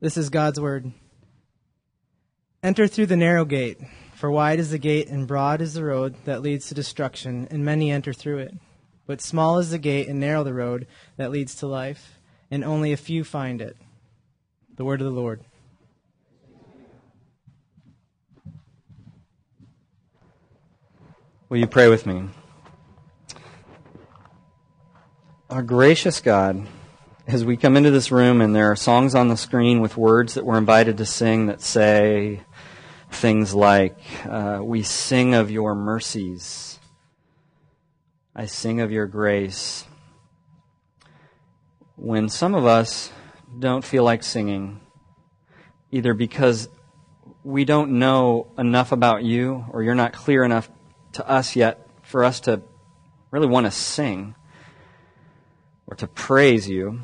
This is God's word. Enter through the narrow gate, for wide is the gate and broad is the road that leads to destruction, and many enter through it. But small is the gate and narrow the road that leads to life, and only a few find it. The word of the Lord. Will you pray with me? Our gracious God, as we come into this room and there are songs on the screen with words that we're invited to sing that say things like, uh, We sing of your mercies, I sing of your grace. When some of us don't feel like singing, either because we don't know enough about you or you're not clear enough to us yet for us to really want to sing or to praise you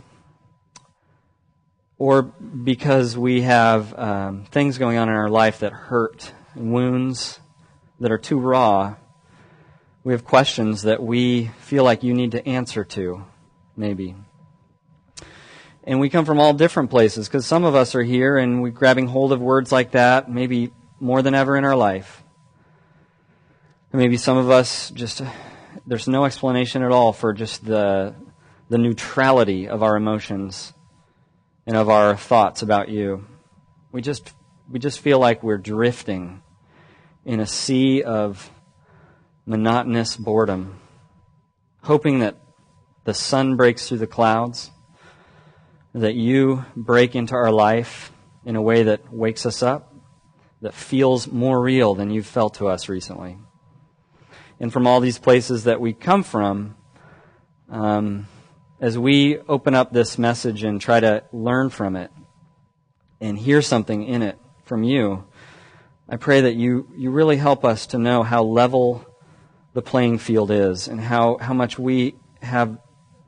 or because we have um, things going on in our life that hurt, wounds that are too raw. We have questions that we feel like you need to answer to, maybe. And we come from all different places because some of us are here and we're grabbing hold of words like that, maybe more than ever in our life. And maybe some of us just, there's no explanation at all for just the, the neutrality of our emotions and of our thoughts about you. We just, we just feel like we're drifting in a sea of monotonous boredom, hoping that the sun breaks through the clouds, that you break into our life in a way that wakes us up, that feels more real than you've felt to us recently. And from all these places that we come from, um, as we open up this message and try to learn from it and hear something in it from you, I pray that you, you really help us to know how level the playing field is and how, how much we have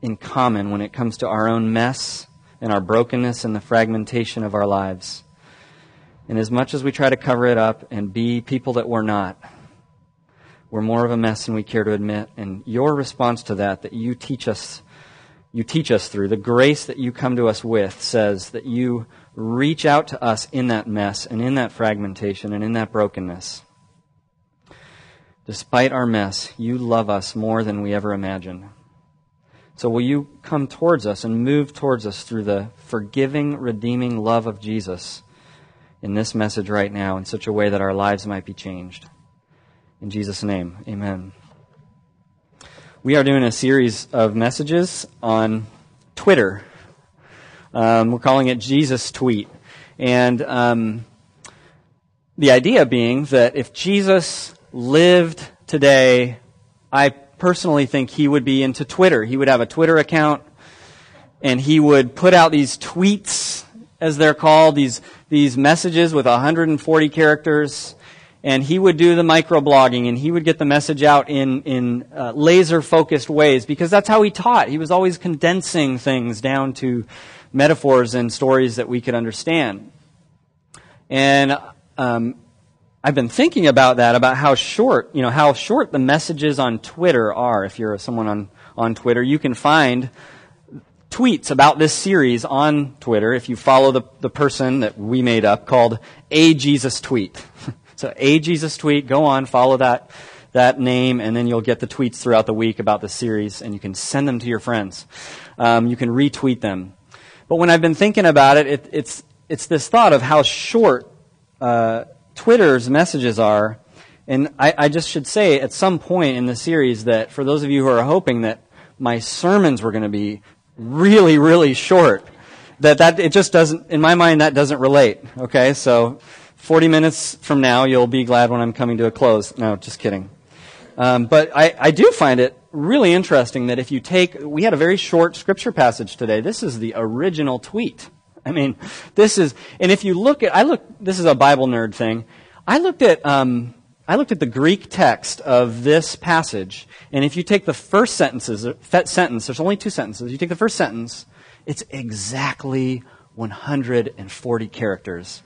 in common when it comes to our own mess and our brokenness and the fragmentation of our lives. And as much as we try to cover it up and be people that we're not, we're more of a mess than we care to admit. And your response to that, that you teach us you teach us through, the grace that you come to us with, says that you reach out to us in that mess and in that fragmentation and in that brokenness. Despite our mess, you love us more than we ever imagined. So will you come towards us and move towards us through the forgiving, redeeming love of Jesus in this message right now in such a way that our lives might be changed? In Jesus' name, amen we are doing a series of messages on Twitter. Um, we're calling it Jesus Tweet. And um, the idea being that if Jesus lived today, I personally think he would be into Twitter. He would have a Twitter account and he would put out these tweets, as they're called, these, these messages with 140 characters and he would do the microblogging and he would get the message out in, in uh, laser focused ways because that's how he taught. He was always condensing things down to metaphors and stories that we could understand. And um, I've been thinking about that, about how short, you know, how short the messages on Twitter are. If you're someone on, on Twitter, you can find tweets about this series on Twitter if you follow the, the person that we made up called A Jesus Tweet. So a Jesus tweet, go on, follow that, that name, and then you'll get the tweets throughout the week about the series, and you can send them to your friends. Um, you can retweet them. But when I've been thinking about it, it it's, it's this thought of how short uh, Twitter's messages are. And I, I just should say at some point in the series that for those of you who are hoping that my sermons were going to be really, really short, that that it just doesn't in my mind that doesn't relate okay so 40 minutes from now, you'll be glad when I'm coming to a close. No, just kidding. Um, but I, I do find it really interesting that if you take, we had a very short scripture passage today. This is the original tweet. I mean, this is, and if you look at, I look, this is a Bible nerd thing. I looked at, um, I looked at the Greek text of this passage, and if you take the first sentences, sentence, there's only two sentences. You take the first sentence, it's exactly 140 characters.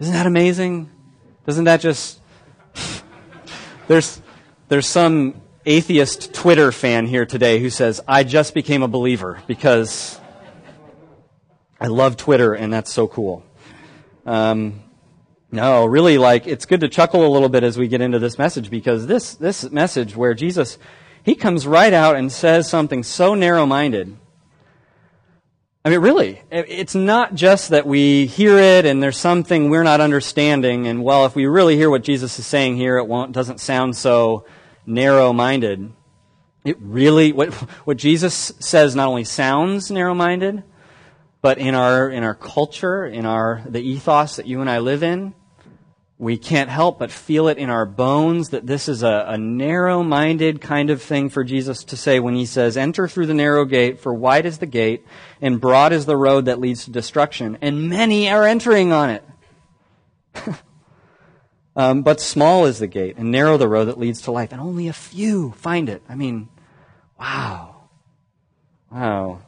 Isn't that amazing? Doesn't that just. there's, there's some atheist Twitter fan here today who says, I just became a believer because I love Twitter, and that's so cool. Um, no, really, like it's good to chuckle a little bit as we get into this message because this this message where Jesus he comes right out and says something so narrow-minded. I mean, really, it's not just that we hear it and there's something we're not understanding, and well, if we really hear what Jesus is saying here, it won't doesn't sound so narrow-minded. It really what what Jesus says not only sounds narrow-minded, but in our in our culture, in our the ethos that you and I live in, we can't help but feel it in our bones that this is a, a narrow-minded kind of thing for Jesus to say when he says, "Enter through the narrow gate, for wide is the gate, and broad is the road that leads to destruction, and many are entering on it." um, but small is the gate, and narrow the road that leads to life, and only a few find it. I mean, wow, wow.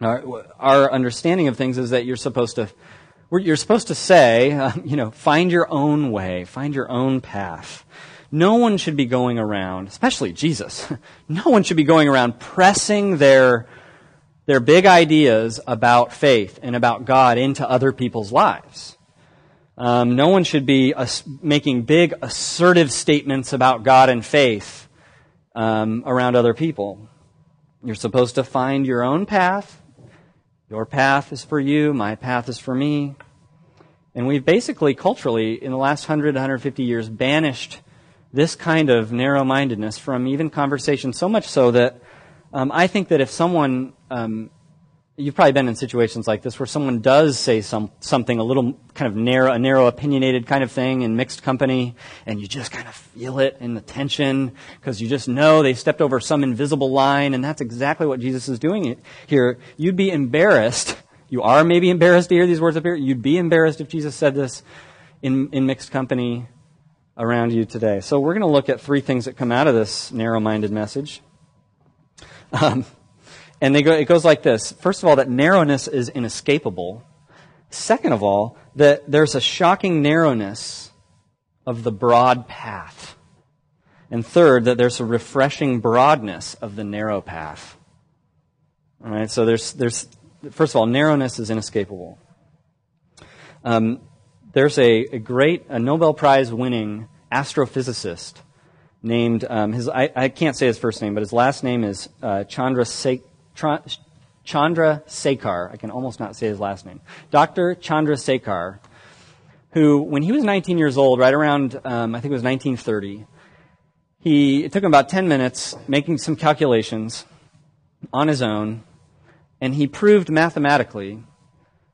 Our, our understanding of things is that you're supposed to, you're supposed to say, uh, you know, find your own way, find your own path. No one should be going around, especially Jesus, no one should be going around pressing their, their big ideas about faith and about God into other people's lives. Um, no one should be making big assertive statements about God and faith um, around other people. You're supposed to find your own path, your path is for you, my path is for me. And we've basically, culturally, in the last 100, 150 years, banished this kind of narrow mindedness from even conversation, so much so that um, I think that if someone um, you've probably been in situations like this where someone does say some, something a little kind of narrow, a narrow opinionated kind of thing in mixed company, and you just kind of feel it in the tension because you just know they stepped over some invisible line, and that's exactly what Jesus is doing here. You'd be embarrassed. You are maybe embarrassed to hear these words up here. You'd be embarrassed if Jesus said this in, in mixed company around you today. So we're going to look at three things that come out of this narrow-minded message. Um, and go, it goes like this. First of all, that narrowness is inescapable. Second of all, that there's a shocking narrowness of the broad path. And third, that there's a refreshing broadness of the narrow path. All right, so there's, there's first of all, narrowness is inescapable. Um, there's a, a, great a Nobel Prize winning astrophysicist named, um, his, I, I, can't say his first name, but his last name is uh, Chandrasekhar. Chandrasekhar, I can almost not say his last name, Dr. Chandrasekhar, who, when he was 19 years old, right around, um, I think it was 1930, he, it took him about 10 minutes making some calculations on his own, and he proved mathematically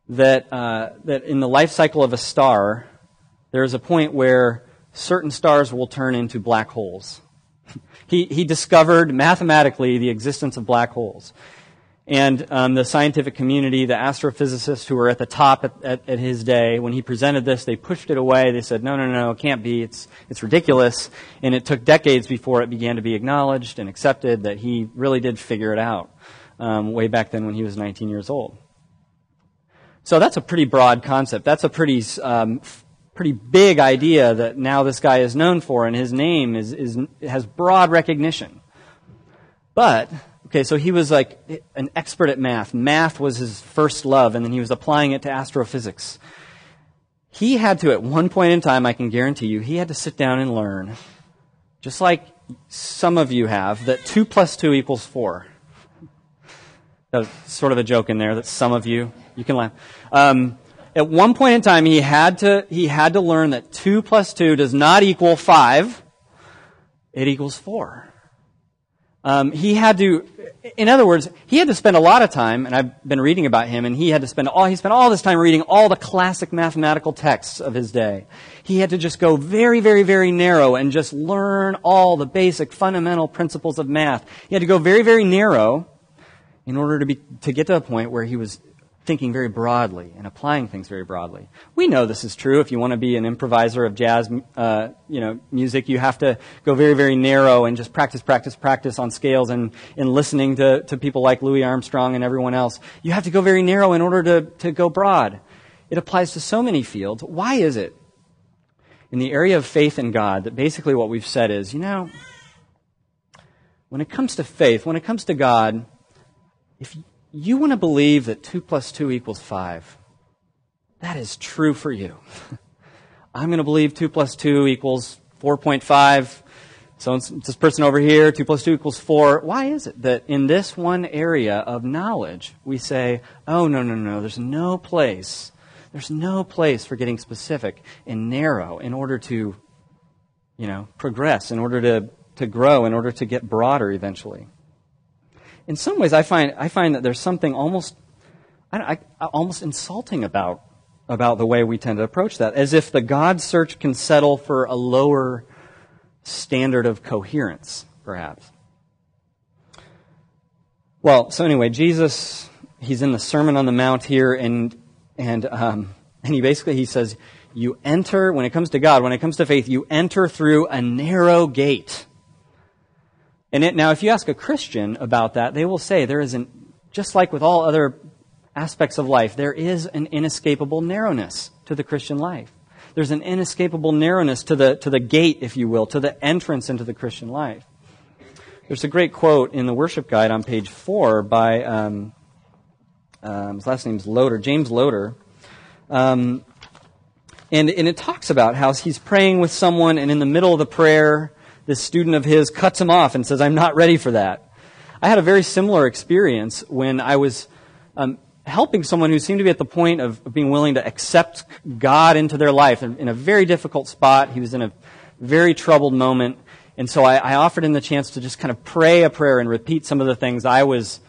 that, uh, that in the life cycle of a star, there is a point where certain stars will turn into black holes. He, he discovered mathematically the existence of black holes. And um, the scientific community, the astrophysicists who were at the top at, at, at, his day, when he presented this, they pushed it away. They said, no, no, no, it can't be. It's, it's ridiculous. And it took decades before it began to be acknowledged and accepted that he really did figure it out um, way back then when he was 19 years old. So that's a pretty broad concept. That's a pretty, um, pretty big idea that now this guy is known for, and his name is, is, has broad recognition. But Okay, so he was like an expert at math. Math was his first love, and then he was applying it to astrophysics. He had to, at one point in time, I can guarantee you, he had to sit down and learn, just like some of you have, that 2 plus 2 equals 4. That's sort of a joke in there that some of you, you can laugh. Um, at one point in time, he had to, he had to learn that 2 plus 2 does not equal 5. It equals 4. Um, he had to, in other words, he had to spend a lot of time, and I've been reading about him, and he had to spend all, he spent all this time reading all the classic mathematical texts of his day. He had to just go very, very, very narrow and just learn all the basic fundamental principles of math. He had to go very, very narrow in order to be, to get to a point where he was thinking very broadly and applying things very broadly. We know this is true. If you want to be an improviser of jazz, uh, you know, music, you have to go very, very narrow and just practice, practice, practice on scales and in listening to, to people like Louis Armstrong and everyone else. You have to go very narrow in order to, to go broad. It applies to so many fields. Why is it in the area of faith in God that basically what we've said is, you know, when it comes to faith, when it comes to God, if you want to believe that 2 plus 2 equals 5. That is true for you. I'm going to believe 2 plus 2 equals 4.5. So this person over here, 2 plus 2 equals 4. Why is it that in this one area of knowledge, we say, oh, no, no, no, there's no place, there's no place for getting specific and narrow in order to, you know, progress, in order to, to grow, in order to get broader eventually. In some ways, I find, I find that there's something almost, I, I, almost insulting about, about the way we tend to approach that, as if the God search can settle for a lower standard of coherence, perhaps. Well, so anyway, Jesus, he's in the Sermon on the Mount here, and and um, and he basically he says, you enter when it comes to God, when it comes to faith, you enter through a narrow gate. And it, now, if you ask a Christian about that, they will say there isn't, just like with all other aspects of life, there is an inescapable narrowness to the Christian life. There's an inescapable narrowness to the, to the gate, if you will, to the entrance into the Christian life. There's a great quote in the worship guide on page four by, um, um, his last name's Loder, James Loder. Um, and, and it talks about how he's praying with someone, and in the middle of the prayer, this student of his cuts him off and says, I'm not ready for that. I had a very similar experience when I was um, helping someone who seemed to be at the point of being willing to accept God into their life in a very difficult spot. He was in a very troubled moment. And so I, I offered him the chance to just kind of pray a prayer and repeat some of the things I was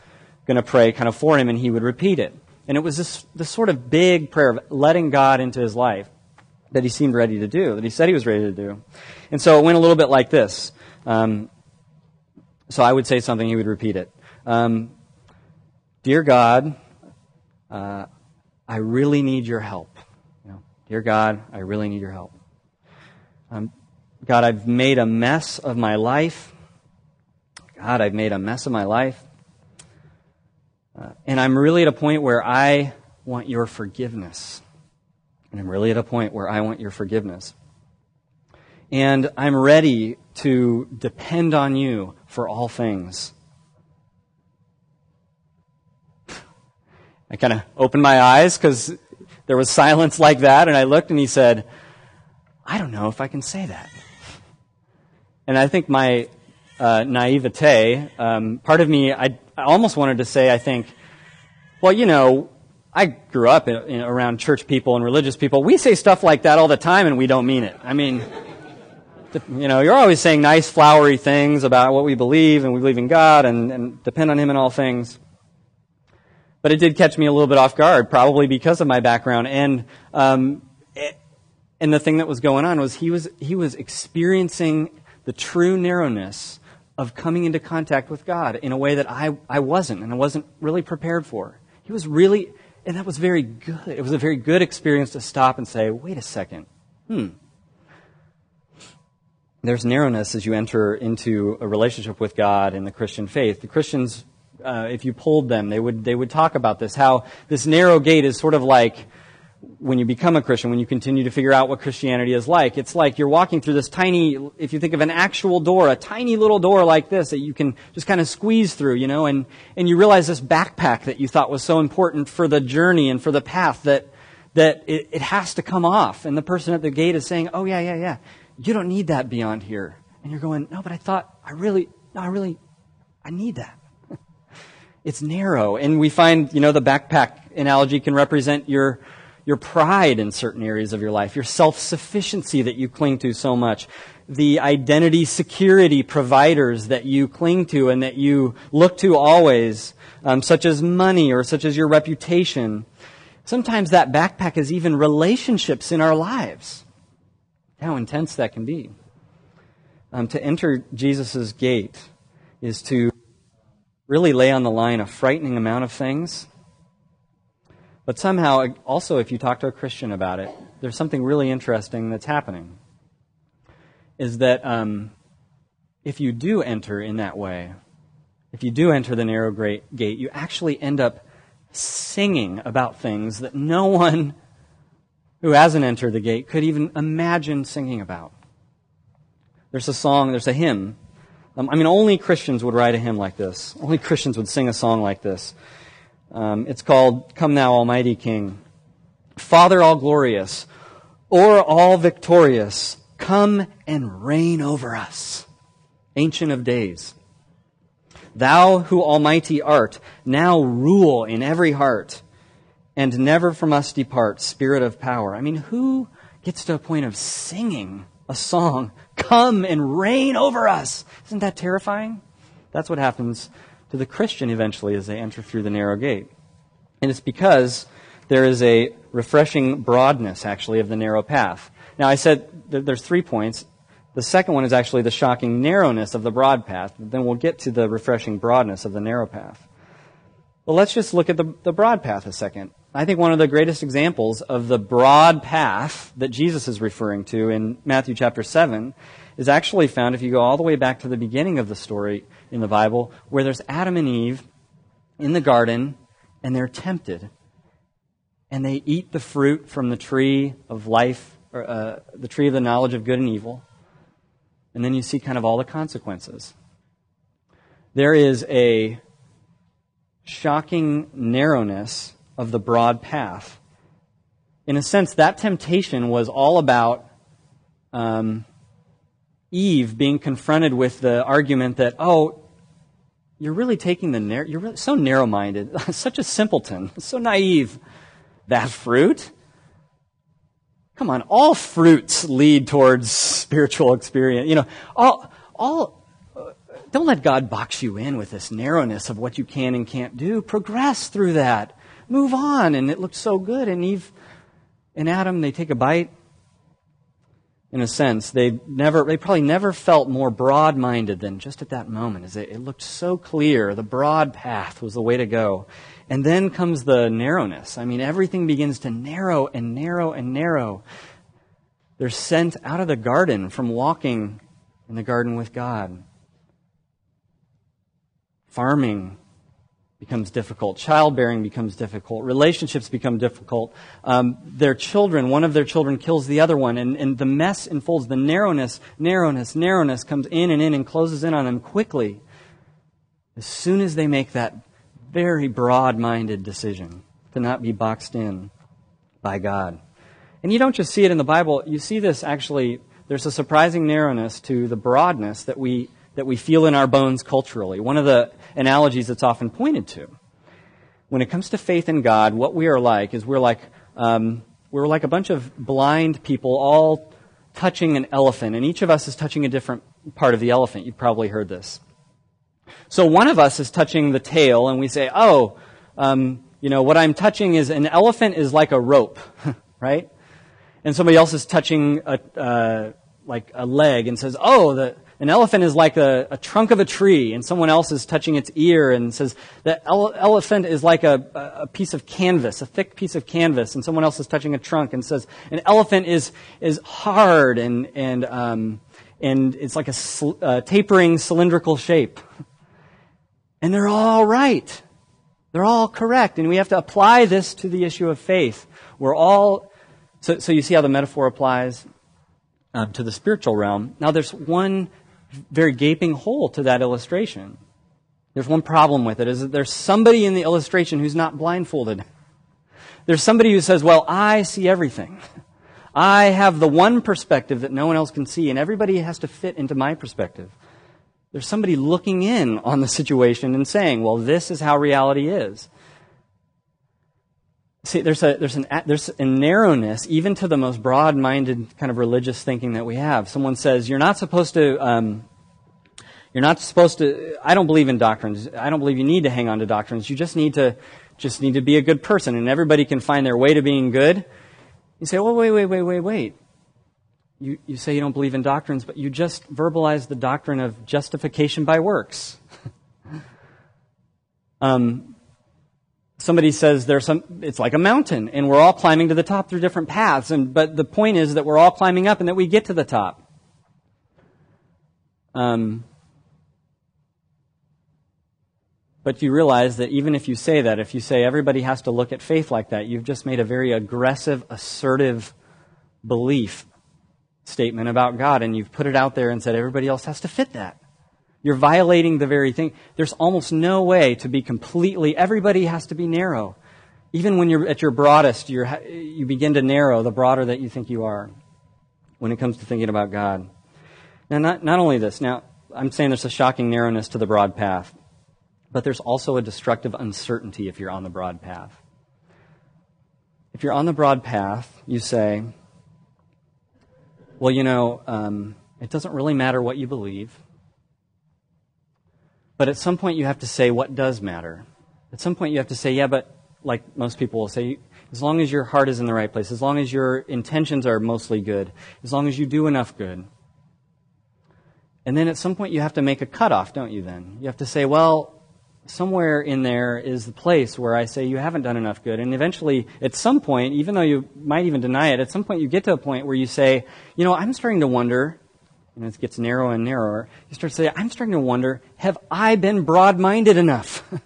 going to pray kind of for him, and he would repeat it. And it was this, this sort of big prayer of letting God into his life that he seemed ready to do, that he said he was ready to do. And so it went a little bit like this. Um, so I would say something, he would repeat it. Um, Dear God, uh, I really need your help. You know, Dear God, I really need your help. Um, God, I've made a mess of my life. God, I've made a mess of my life. Uh, and I'm really at a point where I want your forgiveness. And I'm really at a point where I want your forgiveness. And I'm ready to depend on you for all things. I kind of opened my eyes because there was silence like that, and I looked and he said, I don't know if I can say that. And I think my uh, naivete, um, part of me, I, I almost wanted to say, I think, well, you know, I grew up in, in, around church people and religious people. We say stuff like that all the time and we don't mean it. I mean, you know, you're always saying nice, flowery things about what we believe and we believe in God and, and depend on Him in all things. But it did catch me a little bit off guard, probably because of my background. And, um, it, and the thing that was going on was he was, he was experiencing the true narrowness of coming into contact with God in a way that I, I wasn't and I wasn't really prepared for. He was really, and that was very good. It was a very good experience to stop and say, wait a second. Hmm. There's narrowness as you enter into a relationship with God in the Christian faith. The Christians, uh, if you polled them, they would, they would talk about this, how this narrow gate is sort of like when you become a Christian, when you continue to figure out what Christianity is like. It's like you're walking through this tiny, if you think of an actual door, a tiny little door like this that you can just kind of squeeze through, you know, and, and you realize this backpack that you thought was so important for the journey and for the path that, that it, it has to come off. And the person at the gate is saying, oh yeah, yeah, yeah, you don't need that beyond here. And you're going, no, but I thought, I really, no, I really, I need that. it's narrow. And we find, you know, the backpack analogy can represent your, your pride in certain areas of your life, your self sufficiency that you cling to so much, the identity security providers that you cling to and that you look to always, um, such as money or such as your reputation. Sometimes that backpack is even relationships in our lives. How intense that can be. Um, to enter Jesus' gate is to really lay on the line a frightening amount of things but somehow, also, if you talk to a Christian about it, there's something really interesting that's happening. Is that um, if you do enter in that way, if you do enter the narrow gate, you actually end up singing about things that no one who hasn't entered the gate could even imagine singing about. There's a song, there's a hymn. Um, I mean, only Christians would write a hymn like this. Only Christians would sing a song like this. Um, it's called Come Thou Almighty King. Father all glorious, or all victorious, come and reign over us. Ancient of days. Thou who almighty art, now rule in every heart, and never from us depart, spirit of power. I mean, who gets to a point of singing a song, come and reign over us? Isn't that terrifying? That's what happens to the Christian eventually as they enter through the narrow gate. And it's because there is a refreshing broadness, actually, of the narrow path. Now, I said there's three points. The second one is actually the shocking narrowness of the broad path. Then we'll get to the refreshing broadness of the narrow path. Well, let's just look at the, the broad path a second. I think one of the greatest examples of the broad path that Jesus is referring to in Matthew chapter 7 is actually found if you go all the way back to the beginning of the story in the Bible, where there's Adam and Eve in the garden and they're tempted. And they eat the fruit from the tree of life, or uh, the tree of the knowledge of good and evil. And then you see kind of all the consequences. There is a shocking narrowness of the broad path. In a sense, that temptation was all about um, Eve being confronted with the argument that, oh, you're really taking the narrow, you're really so narrow minded, such a simpleton, so naive. That fruit? Come on, all fruits lead towards spiritual experience. You know, all, all, uh, don't let God box you in with this narrowness of what you can and can't do. Progress through that. Move on. And it looked so good. And Eve and Adam, they take a bite. In a sense, they never, they probably never felt more broad minded than just at that moment. As it, it looked so clear. The broad path was the way to go. And then comes the narrowness. I mean, everything begins to narrow and narrow and narrow. They're sent out of the garden from walking in the garden with God. Farming becomes difficult. Childbearing becomes difficult. Relationships become difficult. Um, their children, one of their children kills the other one, and, and the mess unfolds. The narrowness, narrowness, narrowness comes in and in and closes in on them quickly. As soon as they make that very broad minded decision to not be boxed in by God. And you don't just see it in the Bible, you see this actually, there's a surprising narrowness to the broadness that we, that we feel in our bones culturally. One of the analogies that's often pointed to. When it comes to faith in God, what we are like is we're like, um, we're like a bunch of blind people all touching an elephant, and each of us is touching a different part of the elephant. You've probably heard this. So one of us is touching the tail, and we say, oh, um, you know, what I'm touching is an elephant is like a rope, right? And somebody else is touching a, uh, like a leg and says, oh, the, an elephant is like a, a, trunk of a tree, and someone else is touching its ear and says, the ele- elephant is like a, a piece of canvas, a thick piece of canvas, and someone else is touching a trunk and says, an elephant is, is hard and, and, um, and it's like a sl- tapering cylindrical shape. And they're all right. They're all correct. And we have to apply this to the issue of faith. We're all, so, so you see how the metaphor applies um, to the spiritual realm. Now there's one very gaping hole to that illustration. There's one problem with it is that there's somebody in the illustration who's not blindfolded. There's somebody who says, well, I see everything. I have the one perspective that no one else can see, and everybody has to fit into my perspective. There's somebody looking in on the situation and saying, well, this is how reality is. See, there's a, there's, an, there's a narrowness, even to the most broad minded kind of religious thinking that we have. Someone says, you're not supposed to, um, you're not supposed to, I don't believe in doctrines. I don't believe you need to hang on to doctrines. You just need to, just need to be a good person and everybody can find their way to being good. You say, well, wait, wait, wait, wait, wait you, you say you don't believe in doctrines, but you just verbalize the doctrine of justification by works. um, somebody says there's some, it's like a mountain, and we're all climbing to the top through different paths. And but the point is that we're all climbing up, and that we get to the top. Um, but you realize that even if you say that, if you say everybody has to look at faith like that, you've just made a very aggressive, assertive belief statement about God and you've put it out there and said everybody else has to fit that. You're violating the very thing. There's almost no way to be completely, everybody has to be narrow. Even when you're at your broadest, you you begin to narrow the broader that you think you are when it comes to thinking about God. Now, not, not only this, now, I'm saying there's a shocking narrowness to the broad path, but there's also a destructive uncertainty if you're on the broad path. If you're on the broad path, you say, well, you know, um, it doesn't really matter what you believe. But at some point, you have to say what does matter. At some point, you have to say, yeah, but like most people will say, as long as your heart is in the right place, as long as your intentions are mostly good, as long as you do enough good. And then at some point, you have to make a cutoff, don't you, then? You have to say, well, somewhere in there is the place where I say you haven't done enough good. And eventually, at some point, even though you might even deny it, at some point you get to a point where you say, you know, I'm starting to wonder, and it gets narrower and narrower, you start to say, I'm starting to wonder, have I been broad minded enough?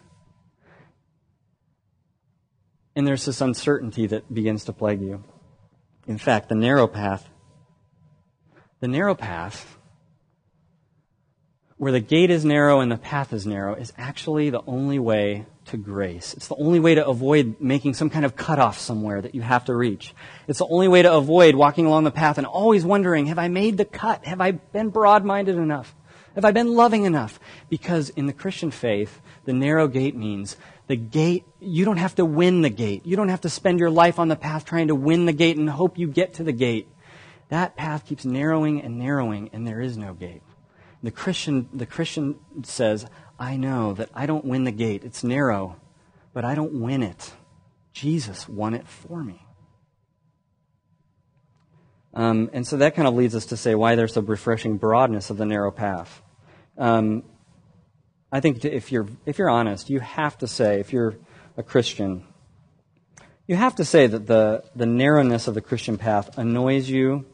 and there's this uncertainty that begins to plague you. In fact, the narrow path, the narrow path where the gate is narrow and the path is narrow is actually the only way to grace. It's the only way to avoid making some kind of cutoff somewhere that you have to reach. It's the only way to avoid walking along the path and always wondering, have I made the cut? Have I been broad minded enough? Have I been loving enough? Because in the Christian faith, the narrow gate means the gate, you don't have to win the gate. You don't have to spend your life on the path trying to win the gate and hope you get to the gate. That path keeps narrowing and narrowing, and there is no gate. The Christian, the Christian says, I know that I don't win the gate. It's narrow, but I don't win it. Jesus won it for me. Um, and so that kind of leads us to say why there's a refreshing broadness of the narrow path. Um, I think if you're, if you're honest, you have to say, if you're a Christian, you have to say that the, the narrowness of the Christian path annoys you,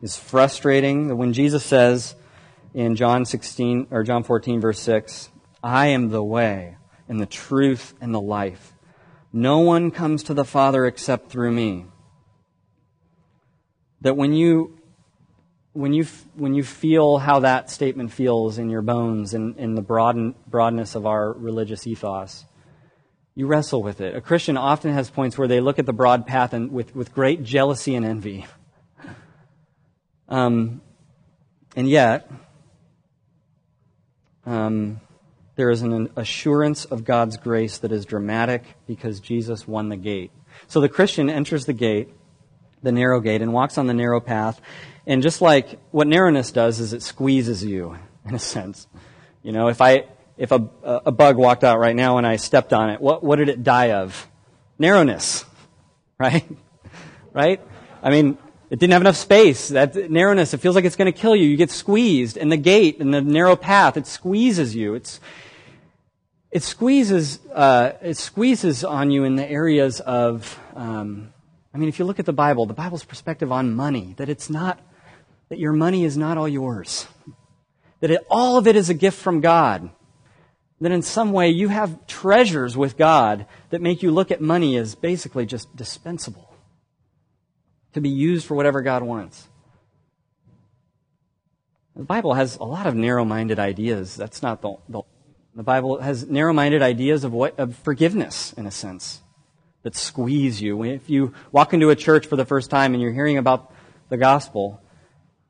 is frustrating. That when Jesus says, in John 16 or John 14 verse 6, I am the way and the truth and the life. No one comes to the Father except through me. That when you when you when you feel how that statement feels in your bones and in the broad, broadness of our religious ethos, you wrestle with it. A Christian often has points where they look at the broad path and with, with great jealousy and envy. Um, and yet, um, there is an assurance of God's grace that is dramatic because Jesus won the gate. So the Christian enters the gate, the narrow gate, and walks on the narrow path. And just like what narrowness does is it squeezes you, in a sense. You know, if I if a, a bug walked out right now and I stepped on it, what, what did it die of? Narrowness, right? right? I mean, it didn't have enough space. That narrowness, it feels like it's going to kill you. You get squeezed. And the gate and the narrow path, it squeezes you. It's, it squeezes, uh, it squeezes on you in the areas of, um, I mean, if you look at the Bible, the Bible's perspective on money, that it's not, that your money is not all yours. That it, all of it is a gift from God. That in some way you have treasures with God that make you look at money as basically just dispensable to be used for whatever God wants. The Bible has a lot of narrow minded ideas. That's not the, the, the Bible has narrow minded ideas of what of forgiveness, in a sense, that squeeze you. If you walk into a church for the first time and you're hearing about the gospel,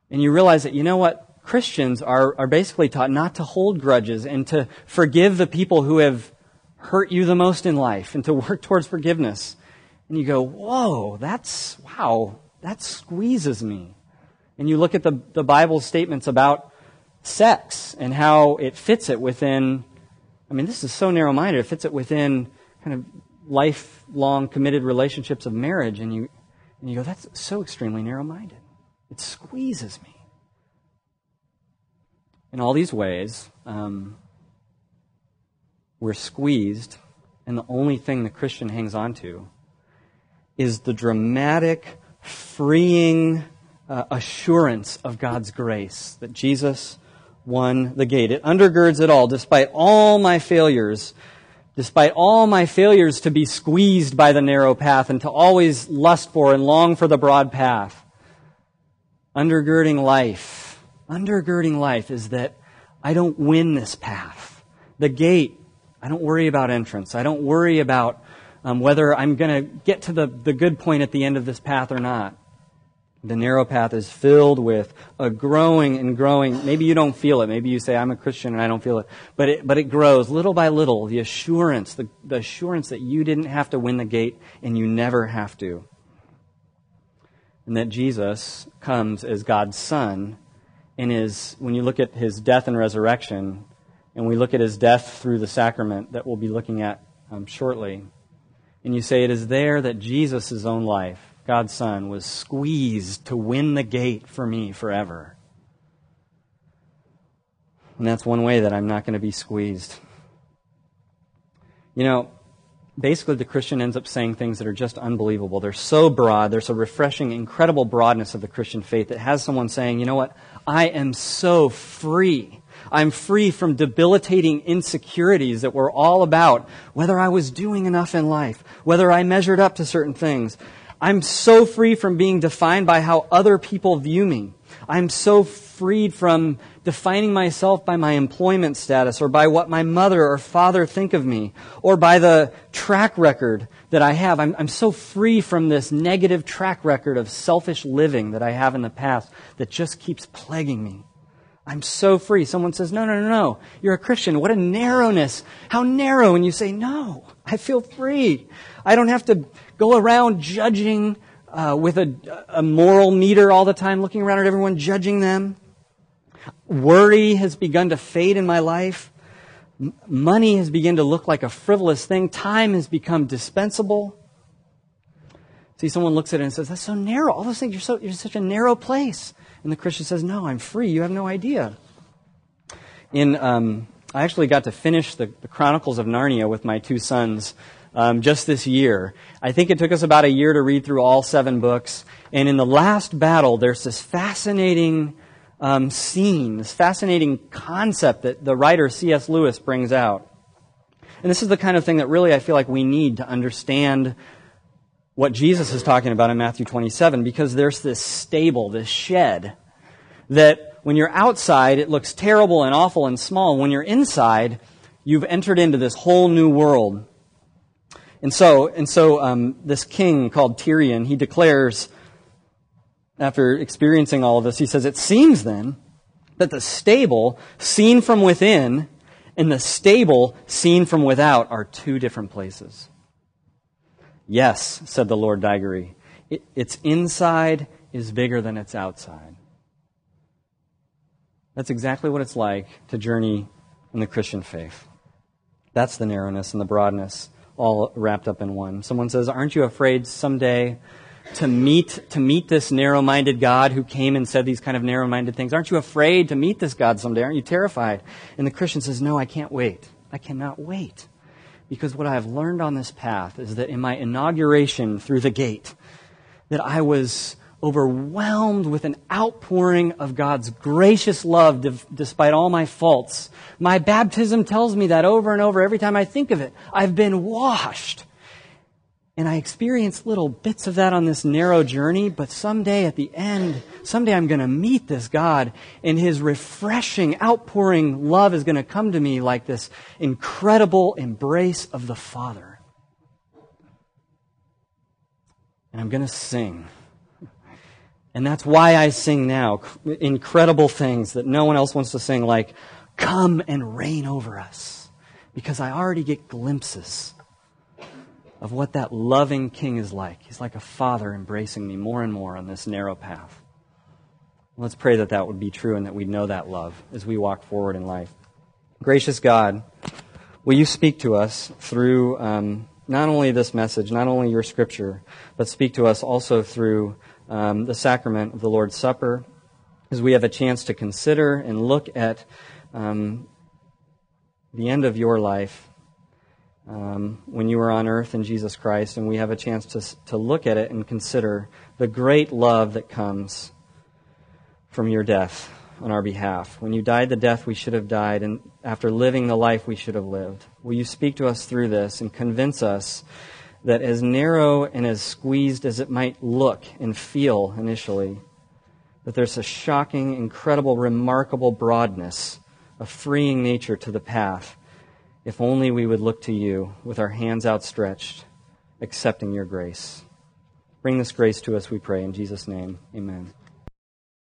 and you realize that, you know what, Christians are, are basically taught not to hold grudges and to forgive the people who have hurt you the most in life and to work towards forgiveness. And you go, whoa, that's, wow, that squeezes me. And you look at the, the Bible statements about sex and how it fits it within, I mean, this is so narrow minded, it fits it within kind of lifelong committed relationships of marriage. And you, and you go, that's so extremely narrow minded. It squeezes me. In all these ways, um, we're squeezed, and the only thing the Christian hangs on to is the dramatic, freeing uh, assurance of God's grace that Jesus won the gate. It undergirds it all, despite all my failures, despite all my failures to be squeezed by the narrow path and to always lust for and long for the broad path. Undergirding life, undergirding life is that I don't win this path. The gate, I don't worry about entrance. I don't worry about um, whether I'm going to get to the, the good point at the end of this path or not. The narrow path is filled with a growing and growing. Maybe you don't feel it. Maybe you say, I'm a Christian and I don't feel it. But it, but it grows little by little. The assurance, the, the assurance that you didn't have to win the gate and you never have to. And that Jesus comes as God's Son and is, when you look at his death and resurrection, and we look at his death through the sacrament that we'll be looking at um, shortly, and you say it is there that Jesus' own life, God's Son, was squeezed to win the gate for me forever. And that's one way that I'm not going to be squeezed. You know, basically the Christian ends up saying things that are just unbelievable. They're so broad. There's a refreshing, incredible broadness of the Christian faith that has someone saying, you know what? I am so free. I'm free from debilitating insecurities that were all about whether I was doing enough in life, whether I measured up to certain things. I'm so free from being defined by how other people view me. I'm so freed from defining myself by my employment status or by what my mother or father think of me or by the track record that I have. I'm, I'm so free from this negative track record of selfish living that I have in the past that just keeps plaguing me. I'm so free. Someone says, no, no, no, no. You're a Christian. What a narrowness. How narrow. And you say, no, I feel free. I don't have to go around judging uh, with a, a moral meter all the time, looking around at everyone, judging them. Worry has begun to fade in my life. M- money has begun to look like a frivolous thing. Time has become dispensable. See, someone looks at it and says, That's so narrow. All those things, you're, so, you're in such a narrow place. And the Christian says, No, I'm free. You have no idea. In, um, I actually got to finish the, the Chronicles of Narnia with my two sons um, just this year. I think it took us about a year to read through all seven books. And in the last battle, there's this fascinating um, scene, this fascinating concept that the writer C.S. Lewis brings out. And this is the kind of thing that really I feel like we need to understand what Jesus is talking about in Matthew 27, because there's this stable, this shed, that when you're outside, it looks terrible and awful and small. When you're inside, you've entered into this whole new world. And so, and so um, this king called Tirian, he declares, after experiencing all of this, he says, It seems then that the stable seen from within and the stable seen from without are two different places. Yes, said the Lord Digory, it, its inside is bigger than its outside. That's exactly what it's like to journey in the Christian faith. That's the narrowness and the broadness all wrapped up in one. Someone says, Aren't you afraid someday to meet, to meet this narrow minded God who came and said these kind of narrow minded things? Aren't you afraid to meet this God someday? Aren't you terrified? And the Christian says, No, I can't wait. I cannot wait. Because what I have learned on this path is that in my inauguration through the gate, that I was overwhelmed with an outpouring of God's gracious love despite all my faults. My baptism tells me that over and over every time I think of it. I've been washed. And I experience little bits of that on this narrow journey, but someday at the end, someday I'm going to meet this God, and His refreshing, outpouring love is going to come to me like this incredible embrace of the Father. And I'm going to sing. And that's why I sing now incredible things that no one else wants to sing, like, Come and reign over us. Because I already get glimpses of what that loving king is like. He's like a father embracing me more and more on this narrow path. Let's pray that that would be true and that we'd know that love as we walk forward in life. Gracious God, will you speak to us through um, not only this message, not only your scripture, but speak to us also through um, the sacrament of the Lord's Supper, as we have a chance to consider and look at um, the end of your life um, when you were on earth in Jesus Christ, and we have a chance to, to look at it and consider the great love that comes from your death on our behalf. When you died the death we should have died, and after living the life we should have lived. Will you speak to us through this and convince us that as narrow and as squeezed as it might look and feel initially, that there's a shocking, incredible, remarkable broadness a freeing nature to the path, if only we would look to you with our hands outstretched, accepting your grace. Bring this grace to us, we pray. In Jesus' name, amen.